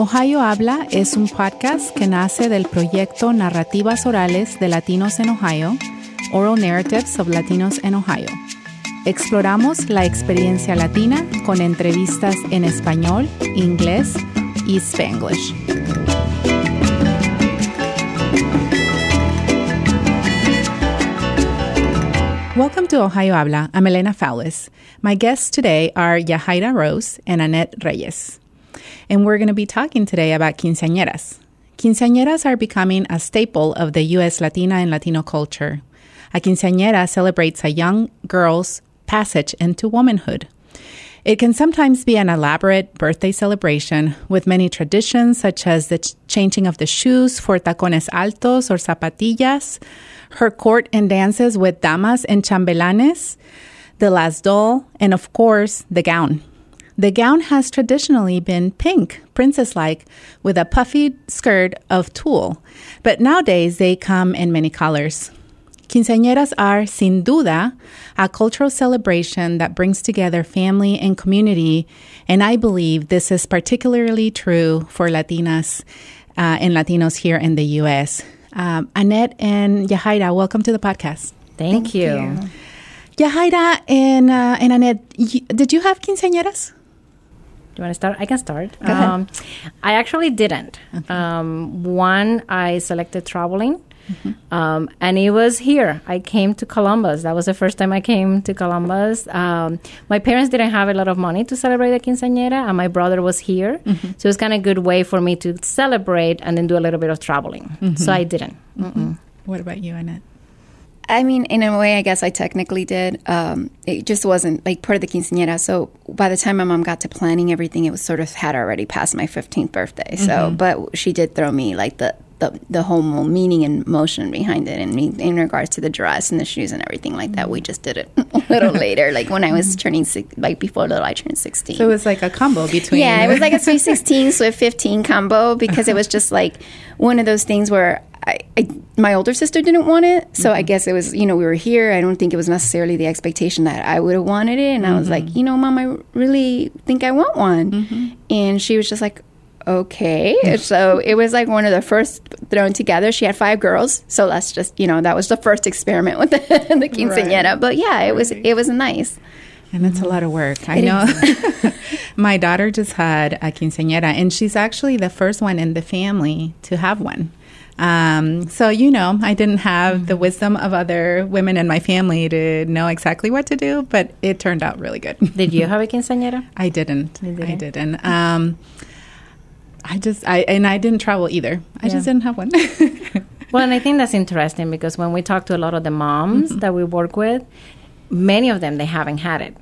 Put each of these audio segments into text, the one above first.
Ohio Habla es un podcast que nace del proyecto Narrativas Orales de Latinos en Ohio, Oral Narratives of Latinos in Ohio. Exploramos la experiencia latina con entrevistas en español, inglés y spanglish. Welcome to Ohio Habla. I'm Elena Fowlis. My guests today are Yahaira Rose and Annette Reyes. And we're going to be talking today about quinceañeras. Quinceañeras are becoming a staple of the U.S. Latina and Latino culture. A quinceañera celebrates a young girl's passage into womanhood. It can sometimes be an elaborate birthday celebration with many traditions, such as the ch- changing of the shoes for tacones altos or zapatillas, her court and dances with damas and chambelanes, the las doll, and of course, the gown. The gown has traditionally been pink, princess like, with a puffy skirt of tulle, but nowadays they come in many colors. Quinceañeras are, sin duda, a cultural celebration that brings together family and community, and I believe this is particularly true for Latinas uh, and Latinos here in the U.S. Um, Annette and Yahaira, welcome to the podcast. Thank, you. Yahaira and, uh, and Annette, y- did you have quinceañeras? You want to start? I can start. Um, I actually didn't. Um, one, I selected traveling. Um, and it was here. I came to Columbus. That was the first time I came to Columbus. Um, my parents didn't have a lot of money to celebrate the quinceañera, and my brother was here. So it was kind of a good way for me to celebrate and then do a little bit of traveling. So I didn't. What about you, Annette? I mean, in a way, I guess I technically did. Um, it just wasn't like part of the quinceañera. So by the time my mom got to planning everything, it was sort of had already passed my 15th birthday. So, but she did throw me like the, the, the whole meaning and motion behind it. And me, in regards to the dress and the shoes and everything like that, we just did it a little later, like when I was turning six, like before little I turned 16. So it was like a combo between. Yeah, it was like a Sweet 16 Swift 15 combo because it was just like one of those things where I, I, my older sister didn't want it. So I mm-hmm. guess it was, you know, we were here. I don't think it was necessarily the expectation that I would have wanted it. And I was like, mm-hmm. you know, mom, I really think I want one. Mm-hmm. And she was just like, okay. so it was like one of the first thrown together. She had five girls. So let's just, you know, that was the first experiment with the, the quinceañera. But yeah, it was, it was nice. And it's a lot of work. I know. My daughter just had a quinceañera, and she's actually the first one in the family to have one. Um, so, you know, I didn't have the wisdom of other women in my family to know exactly what to do, but it turned out really good. Did you have a quinceañera? I didn't. I didn't? didn't. Um, I just, I, and I didn't travel either. I just didn't have one. Well, and I think that's interesting because when we talk to a lot of the moms that we work with, many of them they haven't had it.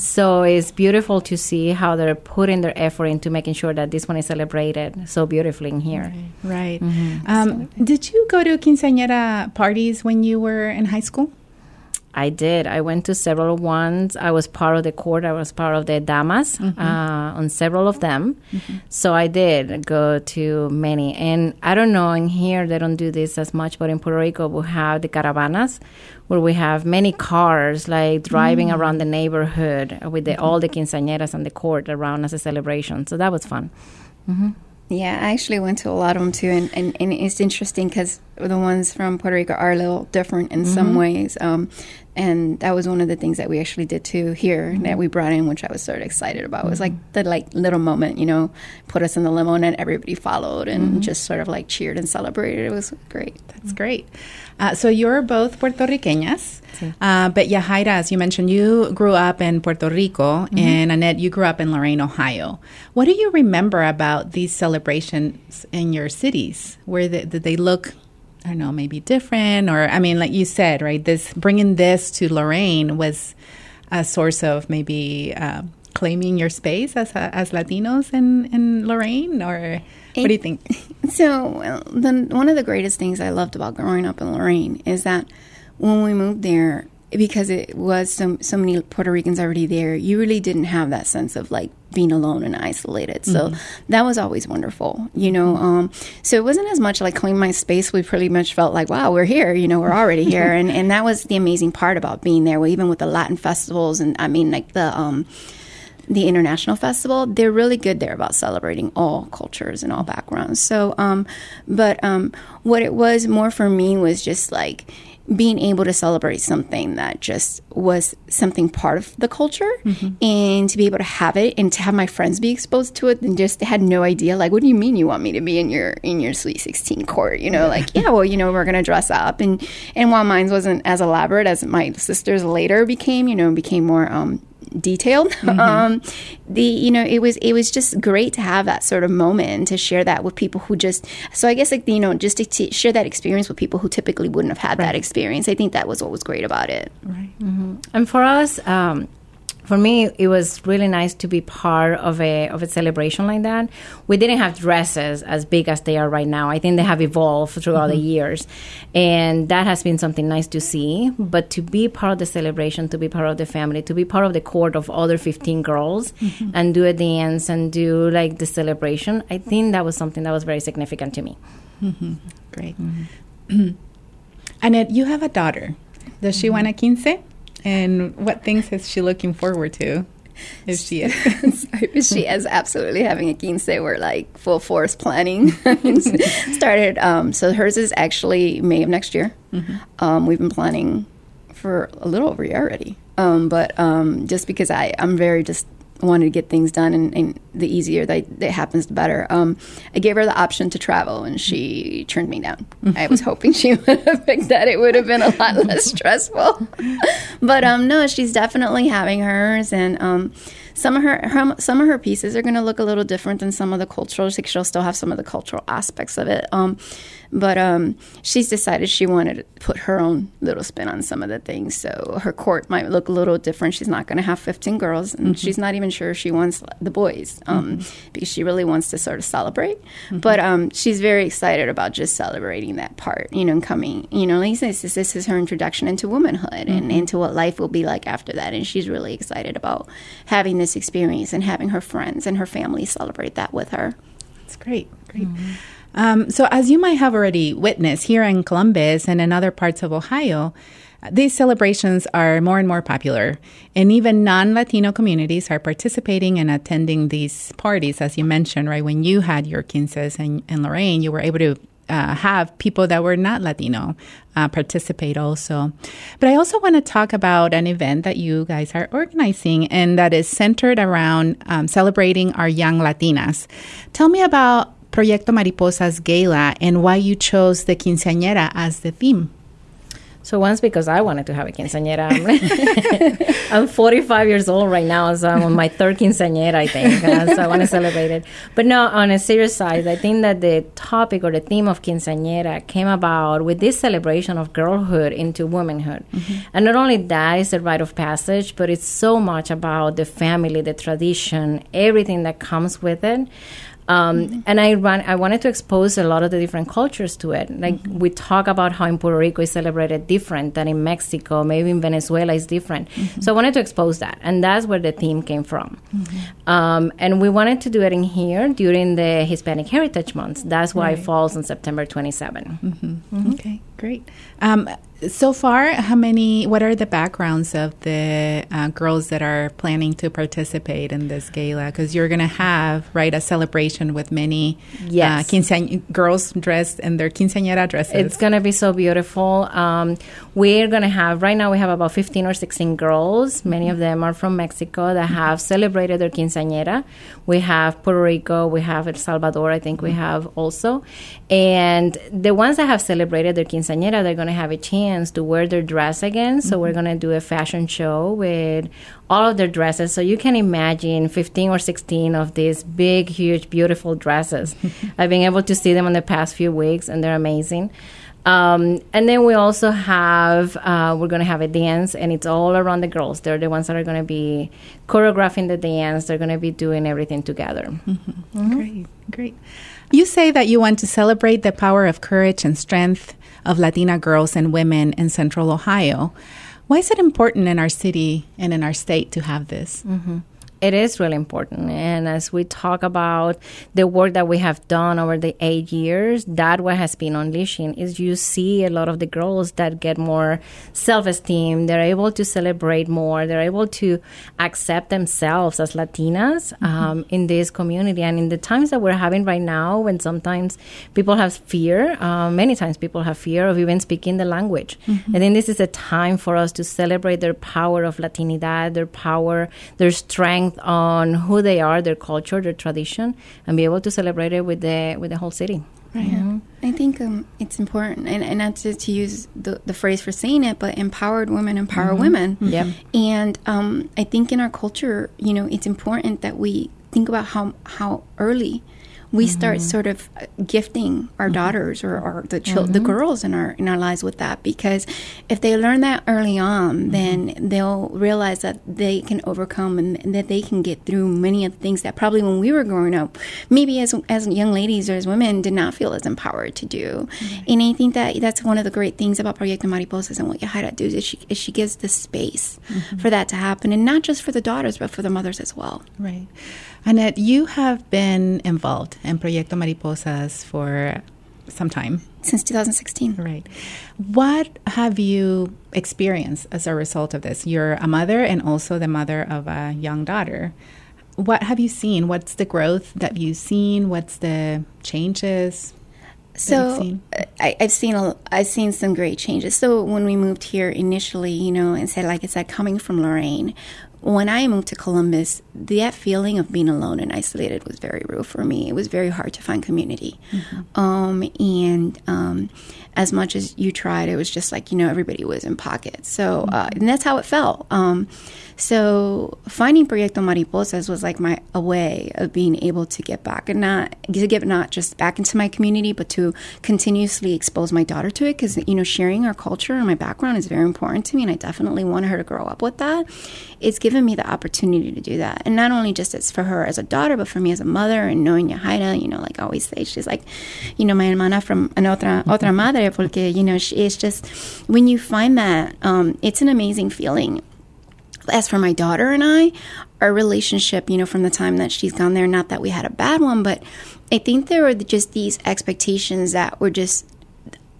So it's beautiful to see how they're putting their effort into making sure that this one is celebrated so beautifully in here. right. Um, did you go to quinceañera parties when you were in high school? I did. I went to several ones. I was part of the court. I was part of the damas uh, on several of them. So I did go to many. And I don't know, in here they don't do this as much, but in Puerto Rico we have the caravanas where we have many cars like driving mm. around the neighborhood with the, mm-hmm. all the quinceañeras and the court around as a celebration. So that was fun. Mm-hmm. Yeah, I actually went to a lot of them too, and, and, and it's interesting because the ones from Puerto Rico are a little different in some ways. Um, and that was one of the things that we actually did too here that we brought in, which I was sort of excited about. It was like the like little moment, you know, put us in the limo and then everybody followed and just sort of like cheered and celebrated. It was great. That's great. Uh, so you're both Puertorriqueñas, uh, but Yahaira, as you mentioned, you grew up in Puerto Rico, and Annette, you grew up in Lorain, Ohio. What do you remember about these celebrations in your cities? Where they, did they look? I don't know, maybe different, or I mean, like you said, right? This bringing this to Lorain was a source of maybe uh, claiming your space as as Latinos in in Lorain, or what do you think? So, the, one of the greatest things I loved about growing up in Lorain is that when we moved there, because it was so, so many Puerto Ricans already there, you really didn't have that sense of like being alone and isolated. So that was always wonderful, you know. Um, so it wasn't as much like claim my space. We pretty much felt like, wow, we're here, you know, we're already here, and and that was the amazing part about being there. Well, even with the Latin festivals, and I mean, like the um, the international festival, they're really good there about celebrating all cultures and all backgrounds. So, um, but um, what it was more for me was just like being able to celebrate something that just was something part of the culture mm-hmm. and to be able to have it and to have my friends be exposed to it and just had no idea like what do you mean you want me to be in your in your sweet 16 court? You know like yeah well you know we're going to dress up. And and while mine wasn't as elaborate as my sisters later became you know and became more um detailed. Mm-hmm. Um, the you know it was it was just great to have that sort of moment to share that with people who just so I guess like you know just to t- share that experience with people who typically wouldn't have had right. that experience. I think that was what was great about it. Right. Mm-hmm. And for us. Um, for me, it was really nice to be part of a of a celebration like that. We didn't have dresses as big as they are right now. I think they have evolved throughout mm-hmm. the years, and that has been something nice to see. But to be part of the celebration, to be part of the family, to be part of the court of other fifteen girls, mm-hmm. and do a dance and do like the celebration, I think that was something that was very significant to me. Mm-hmm. Great, mm-hmm. Annette, you have a daughter. Does she want a quince? And what things is she looking forward to? If she is. she is absolutely having a quince. We're like full force planning. Started, um, so hers is actually May of next year. Mm-hmm. Um, we've been planning for a little over a year already. Um, but um, just because I, I'm very just wanted to get things done, and, and the easier that it happens, the better. Um, I gave her the option to travel, and she turned me down. I was hoping she would have picked that; it would have been a lot less stressful. but um, no, she's definitely having hers, and um, some of her, her, some of her pieces are going to look a little different than some of the cultural. Like she'll still have some of the cultural aspects of it. But um, she's decided she wanted to put her own little spin on some of the things. So her court might look a little different. She's not going to have 15 girls, and mm-hmm. she's not even sure she wants the boys um, mm-hmm. because she really wants to sort of celebrate. Mm-hmm. But um, she's very excited about just celebrating that part, you know, and coming, you know, like this, this is her introduction into womanhood and mm-hmm. into what life will be like after that. And she's really excited about having this experience and having her friends and her family celebrate that with her. That's great. Great. Mm-hmm. Um, so, as you might have already witnessed here in Columbus and in other parts of Ohio, these celebrations are more and more popular, and even non Latino communities are participating and attending these parties, as you mentioned, right? When you had your quinces in, in Lorain, you were able to uh, have people that were not Latino uh, participate also. But I also want to talk about an event that you guys are organizing and that is centered around um, celebrating our young Latinas. Tell me about Proyecto Mariposa's gala and why you chose the quinceañera as the theme. So once because I wanted to have a quinceañera. I'm 45 years old right now, so I'm on my third quinceañera, I think. Uh, so I want to celebrate it. But no, on a serious side, I think that the topic or the theme of quinceañera came about with this celebration of girlhood into womanhood. Mm-hmm. And not only that is a rite of passage, but it's so much about the family, the tradition, everything that comes with it. Um, mm-hmm. And I ran, I wanted to expose a lot of the different cultures to it. Like mm-hmm. we talk about how in Puerto Rico is celebrated different than in Mexico, maybe in Venezuela is different. Mm-hmm. So I wanted to expose that, and that's where the theme came from. Mm-hmm. Um, and we wanted to do it in here during the Hispanic Heritage Month. That's why right. it falls on September 27. Mm-hmm. Mm-hmm. Okay, great. Um, so far, how many? What are the backgrounds of the uh, girls that are planning to participate in this gala? Because you're going to have right a celebration with many uh, yes. uh, girls dressed in their quinceañera dresses. It's going to be so beautiful. Um, we're going to have right now we have about 15 or 16 girls. Many of them are from Mexico that have celebrated their quinceañera. We have Puerto Rico, we have El Salvador. I think we have also, and the ones that have celebrated their quinceañera, they're going to have a chance chance to wear their dress again. So mm-hmm. we're going to do a fashion show with all of their dresses. So you can imagine 15 or 16 of these big, huge, beautiful dresses. I've been able to see them in the past few weeks, and they're amazing. Um, and then we also have uh, we're going to have a dance, and it's all around the girls. They're the ones that are going to be choreographing the dance. They're going to be doing everything together. Mm-hmm. Mm-hmm. Great, great. You say that you want to celebrate the power of courage and strength of Latina girls and women in Central Ohio. Why is it important in our city and in our state to have this? Mm-hmm. It is really important. And as we talk about the work that we have done over the eight years, that what has been unleashing is you see a lot of the girls that get more self esteem. They're able to celebrate more. They're able to accept themselves as Latinas mm-hmm. um, in this community. And in the times that we're having right now, when sometimes people have fear, uh, many times people have fear of even speaking the language. Mm-hmm. I think this is a time for us to celebrate their power of Latinidad, their power, their strength on who they are, their culture, their tradition, and be able to celebrate it with the with the whole city. Right. Mm-hmm. I think um, it's important, and, and not to, to use the, the phrase for saying it, but empowered women empower mm-hmm. women. Yeah. And um, I think in our culture, you know, it's important that we think about how how early we mm-hmm. start sort of uh, gifting our mm-hmm. daughters or, or the chil- mm-hmm. the girls in our in our lives with that because if they learn that early on mm-hmm. then they'll realize that they can overcome and, and, that they can get through many of the things that probably when we were growing up maybe as as young ladies or as women did not feel as empowered to do and I think that that's one of the great things about Proyecto Mariposas and what Yahaira does is she, is she gives the space mm-hmm. for that to happen and not just for the daughters but for the mothers as well right Annette, you have been involved in Proyecto Mariposas for some time. Since 2016. Right. What have you experienced as a result of this? You're a mother and also the mother of a young daughter. What have you seen? What's the growth that you've seen? What's the changes? So seen? I, have seen a, I've seen some great changes. So when we moved here initially, you know, and said like I said, coming from Lorain, when I moved to Columbus, that feeling of being alone and isolated was very real for me. It was very hard to find community. Mm-hmm. Um, and um, as much as you tried, it was just like, you know, everybody was in pockets. So, uh, mm-hmm. and that's how it felt. Um, so finding Proyecto Mariposas was like my a way of being able to get back and not to get not just back into my community, but to continuously expose my daughter to it because you know sharing our culture and my background is very important to me, and I definitely want her to grow up with that. It's given me the opportunity to do that, and not only just it's for her as a daughter, but for me as a mother and knowing Yahaira, you know, like I always say, she's like, you know, my hermana from an otra otra madre, porque you know, she, it's just when you find that, um, it's an amazing feeling. As for my daughter and I, our relationship, you know, from the time that she's gone there, not that we had a bad one, but I think there were just these expectations that were just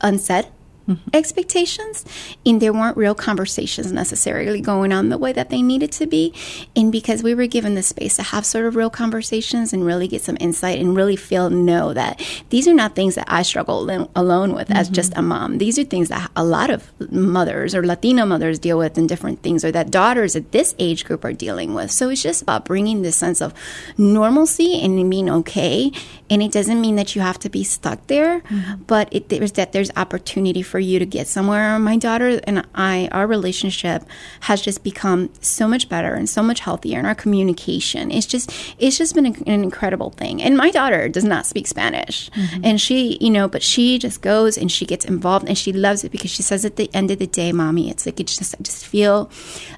unsaid mm-hmm. expectations and there weren't real conversations necessarily going on the way that they needed to be and because we were given the space to have sort of real conversations and really get some insight and really feel know that these are not things that I struggle alone with mm-hmm. as just a mom these are things that a lot of mothers or Latino mothers deal with and different things or that daughters at this age group are dealing with so it's just about bringing this sense of normalcy and being okay and it doesn't mean that you have to be stuck there mm-hmm. but it, there's that there's opportunity for you to get somewhere my daughter and i our relationship has just become so much better and so much healthier and our communication it's just it's just been an incredible thing and my daughter does not speak spanish mm-hmm. and she you know but she just goes and she gets involved and she loves it because she says at the end of the day mommy it's like it's just i just feel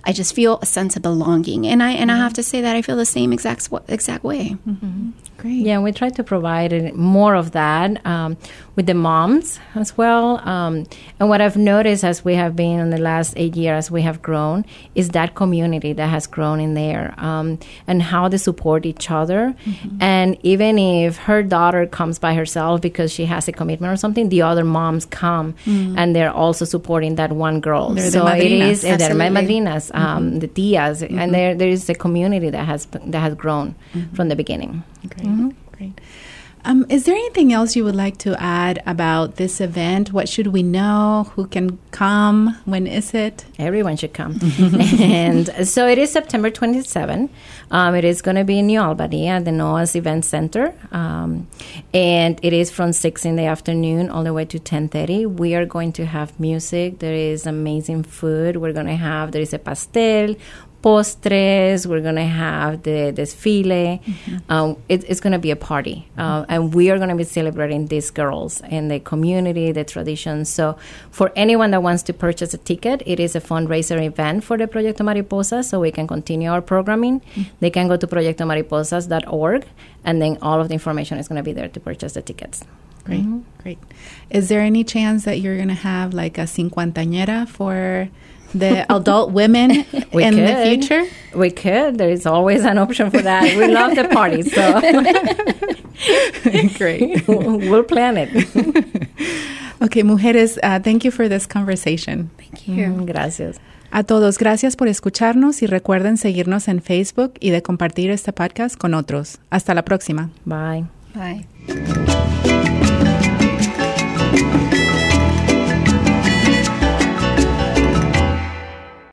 i just feel a sense of belonging and i and mm-hmm. i have to say that i feel the same exact exact way mm-hmm. Great. Yeah, we try to provide more of that um, with the moms as well. Um, and what I've noticed as we have been in the last eight years, we have grown, is that community that has grown in there um, and how they support each other. Mm-hmm. And even if her daughter comes by herself because she has a commitment or something, the other moms come mm-hmm. and they're also supporting that one girl. They're so the it is, they're madrinas, um, mm-hmm. the tias, and mm-hmm. there there is a community that has that has grown mm-hmm. from the beginning. Great, mm-hmm. great. Um, is there anything else you would like to add about this event? What should we know? Who can come? When is it? Everyone should come. and so it is September 27. Um, it is going to be in New Albany at the Noah's Event Center. Um, and it is from 6 in the afternoon all the way to 10.30. We are going to have music. There is amazing food. We're going to have, there is a pastel postres. We're going to have the desfile. Mm-hmm. Um, it, it's going to be a party. Uh, and we are going to be celebrating these girls and the community, the traditions. So, for anyone that wants to purchase a ticket, it is a fundraiser event for the Proyecto Mariposa, so we can continue our programming. Mm-hmm. They can go to proyectomariposas.org, and then all of the information is going to be there to purchase the tickets. Great, mm-hmm. great. Is there any chance that you're going to have like a cincuentañera for the adult women We in the future? We could. There is always an option for that. We love the party, so Great. we'll plan it. Okay, mujeres, uh, thank you for this conversation. Thank you. Mm, Gracias. A todos, gracias por escucharnos y recuerden seguirnos en Facebook y de compartir este podcast con otros. Hasta la próxima. Bye. Bye.